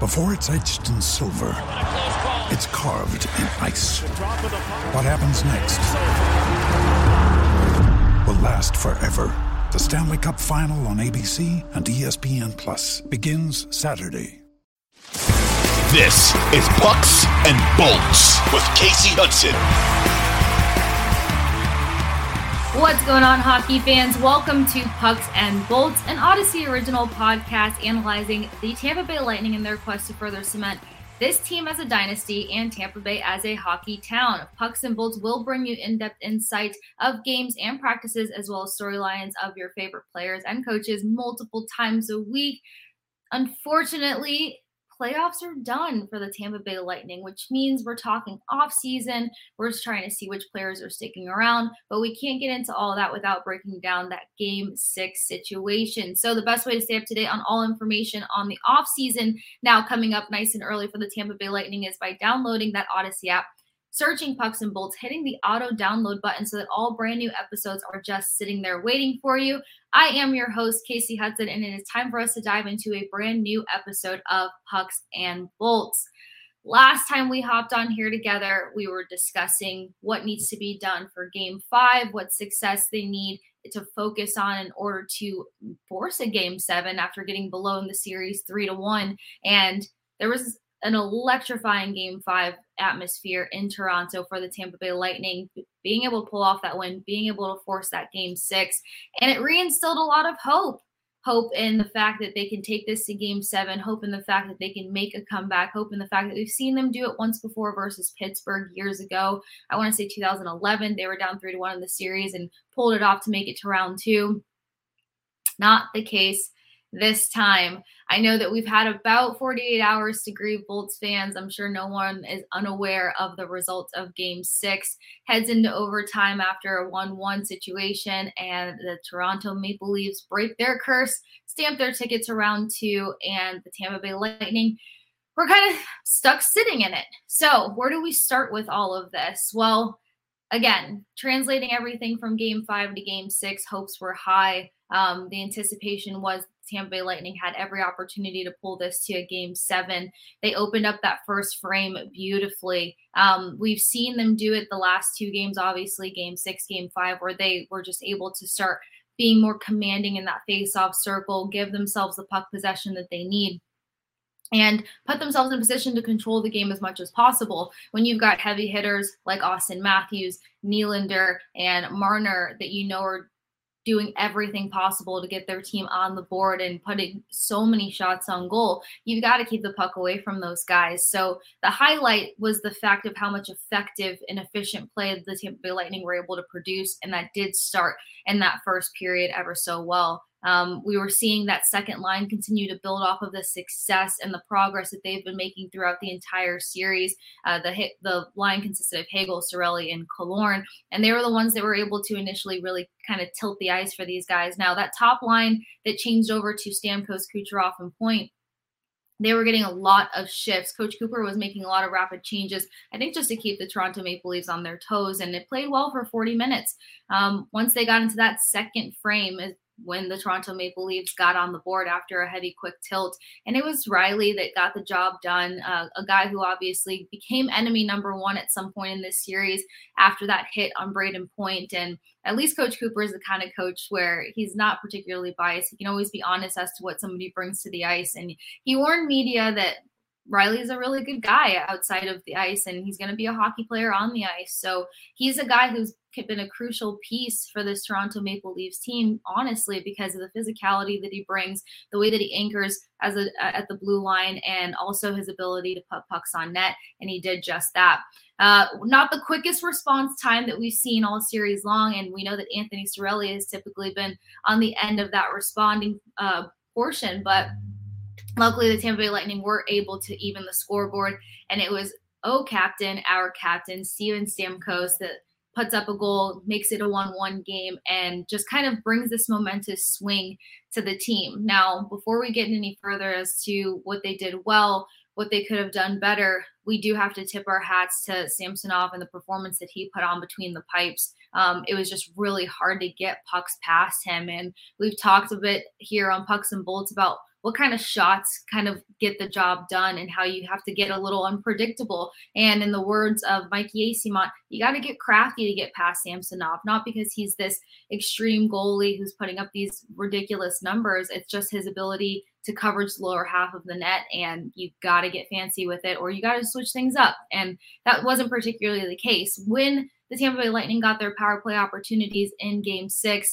Before it's etched in silver, it's carved in ice. What happens next will last forever. The Stanley Cup Final on ABC and ESPN Plus begins Saturday. This is Pucks and Bolts with Kasey Hudson. What's going on, hockey fans? Welcome to Pucks and Bolts, an Audacy original podcast analyzing the Tampa Bay Lightning and their quest to further cement this team as a dynasty and Tampa Bay as a hockey town. Pucks and Bolts will bring you in depth insight of games and practices, as well as storylines of your favorite players and coaches multiple times a week. Unfortunately, playoffs are done for the Tampa Bay Lightning, which means we're talking off season. We're just trying to see which players are sticking around, but we can't get into all that without breaking down that game six situation. So the best way to stay up to date on all information on the off season now coming up nice and early for the Tampa Bay Lightning is by downloading that Audacy app searching pucks and bolts, hitting the auto download button so that all brand new episodes are just sitting there waiting for you. I am your host, Kasey Hudson, and it is time for us to dive into a brand new episode of Pucks and Bolts. Last time we hopped on here together, we were discussing what needs to be done for game five, what success they need to focus on in order to force a game seven after getting below in the series three to one. And there was an electrifying game five atmosphere in Toronto for the Tampa Bay Lightning, being able to pull off that win, being able to force that game six. And it reinstilled a lot of hope. Hope in the fact that they can take this to game seven, hope in the fact that they can make a comeback, hope in the fact that we've seen them do it once before versus Pittsburgh years ago. I want to say 2011, they were down three to one in the series and pulled it off to make it to round two. Not the case this time. I know that we've had about 48 hours to grieve Bolts fans. I'm sure no one is unaware of the results of game six. Heads into overtime after a 1 1 situation, and the Toronto Maple Leafs break their curse, stamp their ticket to two, and the Tampa Bay Lightning. We're kind of stuck sitting in it. So, where do we start with all of this? Well, again, translating everything from game five to game six, hopes were high. Um, the anticipation was Tampa Bay Lightning had every opportunity to pull this to a game seven. They opened up that first frame beautifully. Um, we've seen them do it the last two games, obviously, game six, game five, where they were just able to start being more commanding in that face-off circle, give themselves the puck possession that they need and put themselves in position to control the game as much as possible. When you've got heavy hitters like Auston Matthews, Nylander, and Marner that you know are doing everything possible to get their team on the board and putting so many shots on goal, you've got to keep the puck away from those guys. So the highlight was the fact of how much effective and efficient play the Tampa Bay Lightning were able to produce, and that did start in that first period ever so well. Um, we were seeing that second line continue to build off of the success and the progress that they've been making throughout the entire series. Uh, the the line consisted of Hagel, Cirelli, and Killorn, and they were the ones that were able to initially really kind of tilt the ice for these guys. Now that top line that changed over to Stamkos, Kucherov, and Point they were getting a lot of shifts. Coach Cooper was making a lot of rapid changes, I think just to keep the Toronto Maple Leafs on their toes, and it played well for 40 minutes. Um, once they got into that second frame, when the Toronto Maple Leafs got on the board after a heady quick tilt. And it was Rielly that got the job done, uh, a guy who obviously became enemy number one at some point in this series after that hit on Brayden Point. And at least Coach Cooper is the kind of coach where he's not particularly biased. He can always be honest as to what somebody brings to the ice. And he warned media that Rielly's a really good guy outside of the ice, and he's going to be a hockey player on the ice. So he's a guy who's been a crucial piece for this Toronto Maple Leafs team, honestly, because of the physicality that he brings, the way that he anchors as a at the blue line, and also his ability to put pucks on net. And he did just that. Uh, not the quickest response time that we've seen all series long, and we know that Anthony Cirelli has typically been on the end of that responding uh, portion, but Luckily, the Tampa Bay Lightning were able to even the scoreboard, and it was oh captain, our captain, Steven Stamkos, that puts up a goal, makes it a 1 1 game, and just kind of brings this momentous swing to the team. Now, before we get any further as to what they did well, what they could have done better, we do have to tip our hats to Samsonov and the performance that he put on between the pipes. Um, it was just really hard to get pucks past him. And we've talked a bit here on Pucks and Bolts about what kind of shots kind of get the job done and how you have to get a little unpredictable. And in the words of Mikey Eyssimont, you got to get crafty to get past Samsonov, not because he's this extreme goalie who's putting up these ridiculous numbers. It's just his ability to coverage the lower half of the net, and you got to get fancy with it or you got to switch things up. And that wasn't particularly the case. When the Tampa Bay Lightning got their power play opportunities in game six,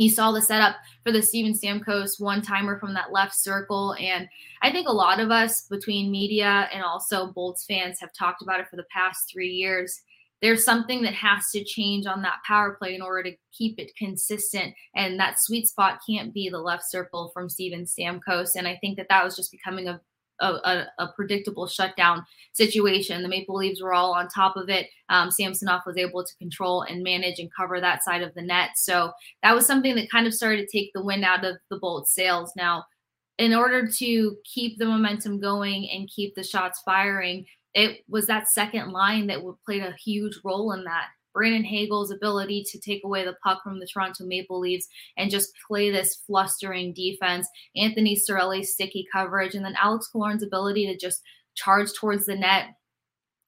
You saw the setup for the Steven Stamkos one timer from that left circle. And I think a lot of us between media and also Bolts fans have talked about it for the past three years. There's something that has to change on that power play in order to keep it consistent. And that sweet spot can't be the left circle from Steven Stamkos. And I think that that was just becoming a a, a, a, predictable shutdown situation. The Maple Leafs were all on top of it. Um, Samsonov was able to control and manage and cover that side of the net. So that was something that kind of started to take the wind out of the Bolts sails. Now, in order to keep the momentum going and keep the shots firing, it was that second line that played a huge role in that. Brandon Hagel's ability to take away the puck from the Toronto Maple Leafs and just play this flustering defense, Anthony Cirelli's sticky coverage, and then Alex Killorn's ability to just charge towards the net,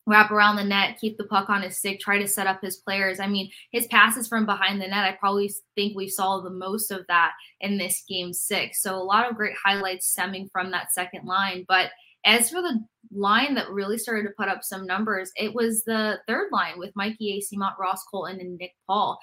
wrap around the net, keep the puck on his stick, try to set up his players. I mean, his passes from behind the net, I probably think we saw the most of that in this game six. So a lot of great highlights stemming from that second line. But as for the line that really started to put up some numbers, it was the third line with Mikey A. Eyssimont, Ross Colton, and Nick Paul.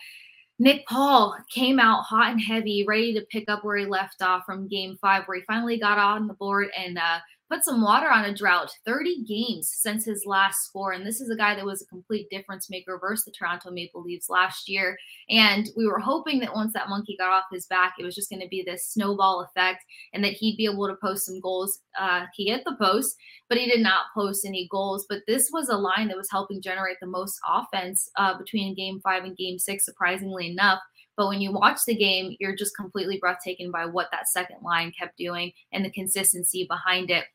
Nick Paul came out hot and heavy, ready to pick up where he left off from game five, where he finally got on the board and uh, put some water on a drought. 30 games since his last score. And this is a guy that was a complete difference maker versus the Toronto Maple Leafs last year. And we were hoping that once that monkey got off his back, it was just going to be this snowball effect and that he'd be able to post some goals. Uh, he hit the post, but he did not post any goals. But this was a line that was helping generate the most offense uh, between game five and game six, surprisingly enough. But when you watch the game, you're just completely breathtaking by what that second line kept doing and the consistency behind it.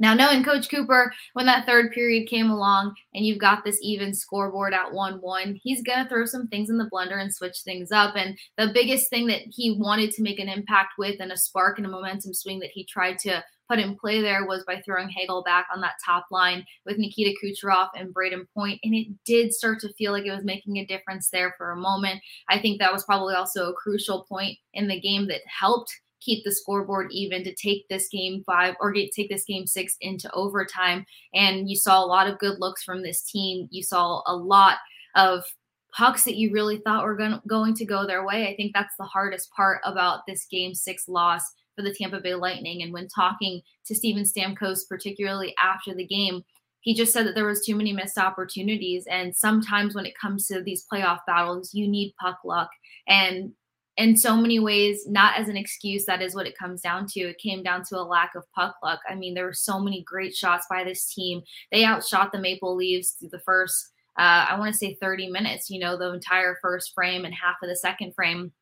Now, knowing Coach Cooper, when that third period came along and you've got this even scoreboard at 1 1, he's going to throw some things in the blender and switch things up. And the biggest thing that he wanted to make an impact with and a spark and a momentum swing that he tried to put in play there was by throwing Hagel back on that top line with Nikita Kucherov and Brayden Point. And it did start to feel like it was making a difference there for a moment. I think that was probably also a crucial point in the game that helped keep the scoreboard even to take this game five or get, take this game six into overtime. And you saw a lot of good looks from this team. You saw a lot of pucks that you really thought were going, going to go their way. I think that's the hardest part about this game six loss for the Tampa Bay Lightning. And when talking to Steven Stamkos, particularly after the game, he just said that there was too many missed opportunities and sometimes when it comes to these playoff battles you need puck luck and in so many ways, not as an excuse. That is what it comes down to. It came down to a lack of puck luck. I mean, there were so many great shots by this team. They outshot the Maple Leafs through the first, uh, I want to say 30 minutes, you know, the entire first frame and half of the second frame.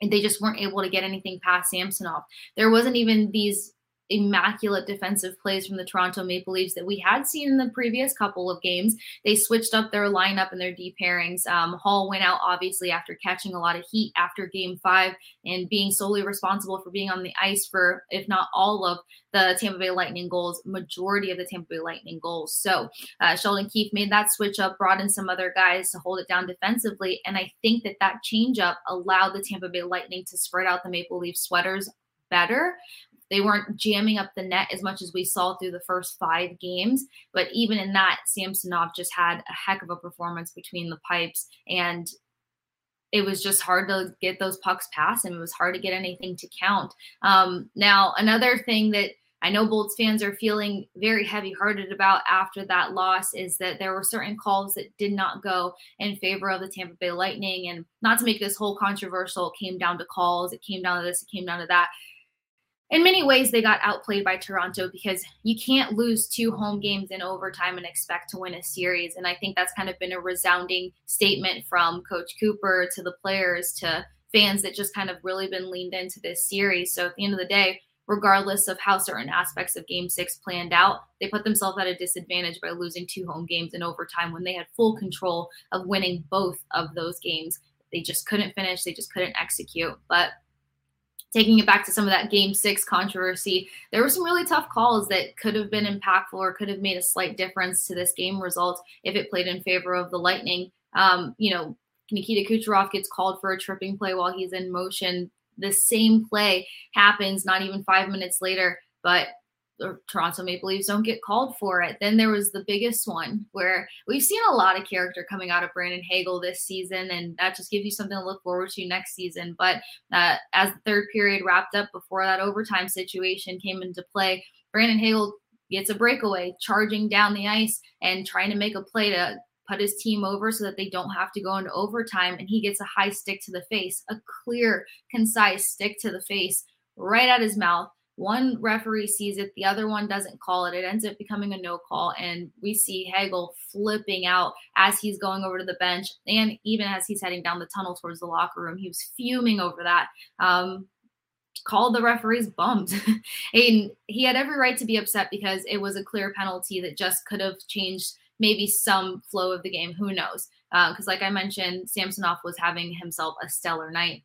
And they just weren't able to get anything past Samsonov. There wasn't even these immaculate defensive plays from the Toronto Maple Leafs that we had seen in the previous couple of games. They switched up their lineup and their deep pairings. Um, Holl went out obviously after catching a lot of heat after game five and being solely responsible for being on the ice for, if not all of the Tampa Bay Lightning goals, majority of the Tampa Bay Lightning goals. So uh, Sheldon Keefe made that switch up, brought in some other guys to hold it down defensively. And I think that that change up allowed the Tampa Bay Lightning to spread out the Maple Leaf sweaters better They weren't jamming up the net as much as we saw through the first five games. But even in that, Samsonov just had a heck of a performance between the pipes. And it was just hard to get those pucks past him. It was hard to get anything to count. Um, now, another thing that I know Bolts fans are feeling very heavy hearted about after that loss is that there were certain calls that did not go in favor of the Tampa Bay Lightning. And not to make this whole controversial, it came down to calls, it came down to this, it came down to that. In many ways, they got outplayed by Toronto because you can't lose two home games in overtime and expect to win a series. And I think that's kind of been a resounding statement from Coach Cooper to the players to fans that just kind of really been leaned into this series. So at the end of the day, regardless of how certain aspects of game six planned out. They put themselves at a disadvantage by losing two home games in overtime when they had full control of winning both of those games. They just couldn't finish, they just couldn't execute. But taking it back to some of that game six controversy, there were some really tough calls that could have been impactful or could have made a slight difference to this game result if it played in favor of the Lightning. Um, you know, Nikita Kucherov gets called for a tripping play while he's in motion the same play happens not even five minutes later, but Toronto Maple Leafs don't get called for it. Then there was the biggest one where we've seen a lot of character coming out of Brandon Hagel this season, and that just gives you something to look forward to next season. But uh, as the third period wrapped up before that overtime situation came into play, Brandon Hagel gets a breakaway, charging down the ice and trying to make a play to put his team over so that they don't have to go into overtime. And he gets a high stick to the face, a clear, concise stick to the face right at his mouth. One referee sees it, the other one doesn't call it. It ends up becoming a no call. And we see Hagel flipping out as he's going over to the bench. And even as he's heading down the tunnel towards the locker room, he was fuming over that. Um, called the referees bummed. and he had every right to be upset because it was a clear penalty that just could have changed maybe some flow of the game. Who knows? Because, uh, like I mentioned, Samsonov was having himself a stellar night.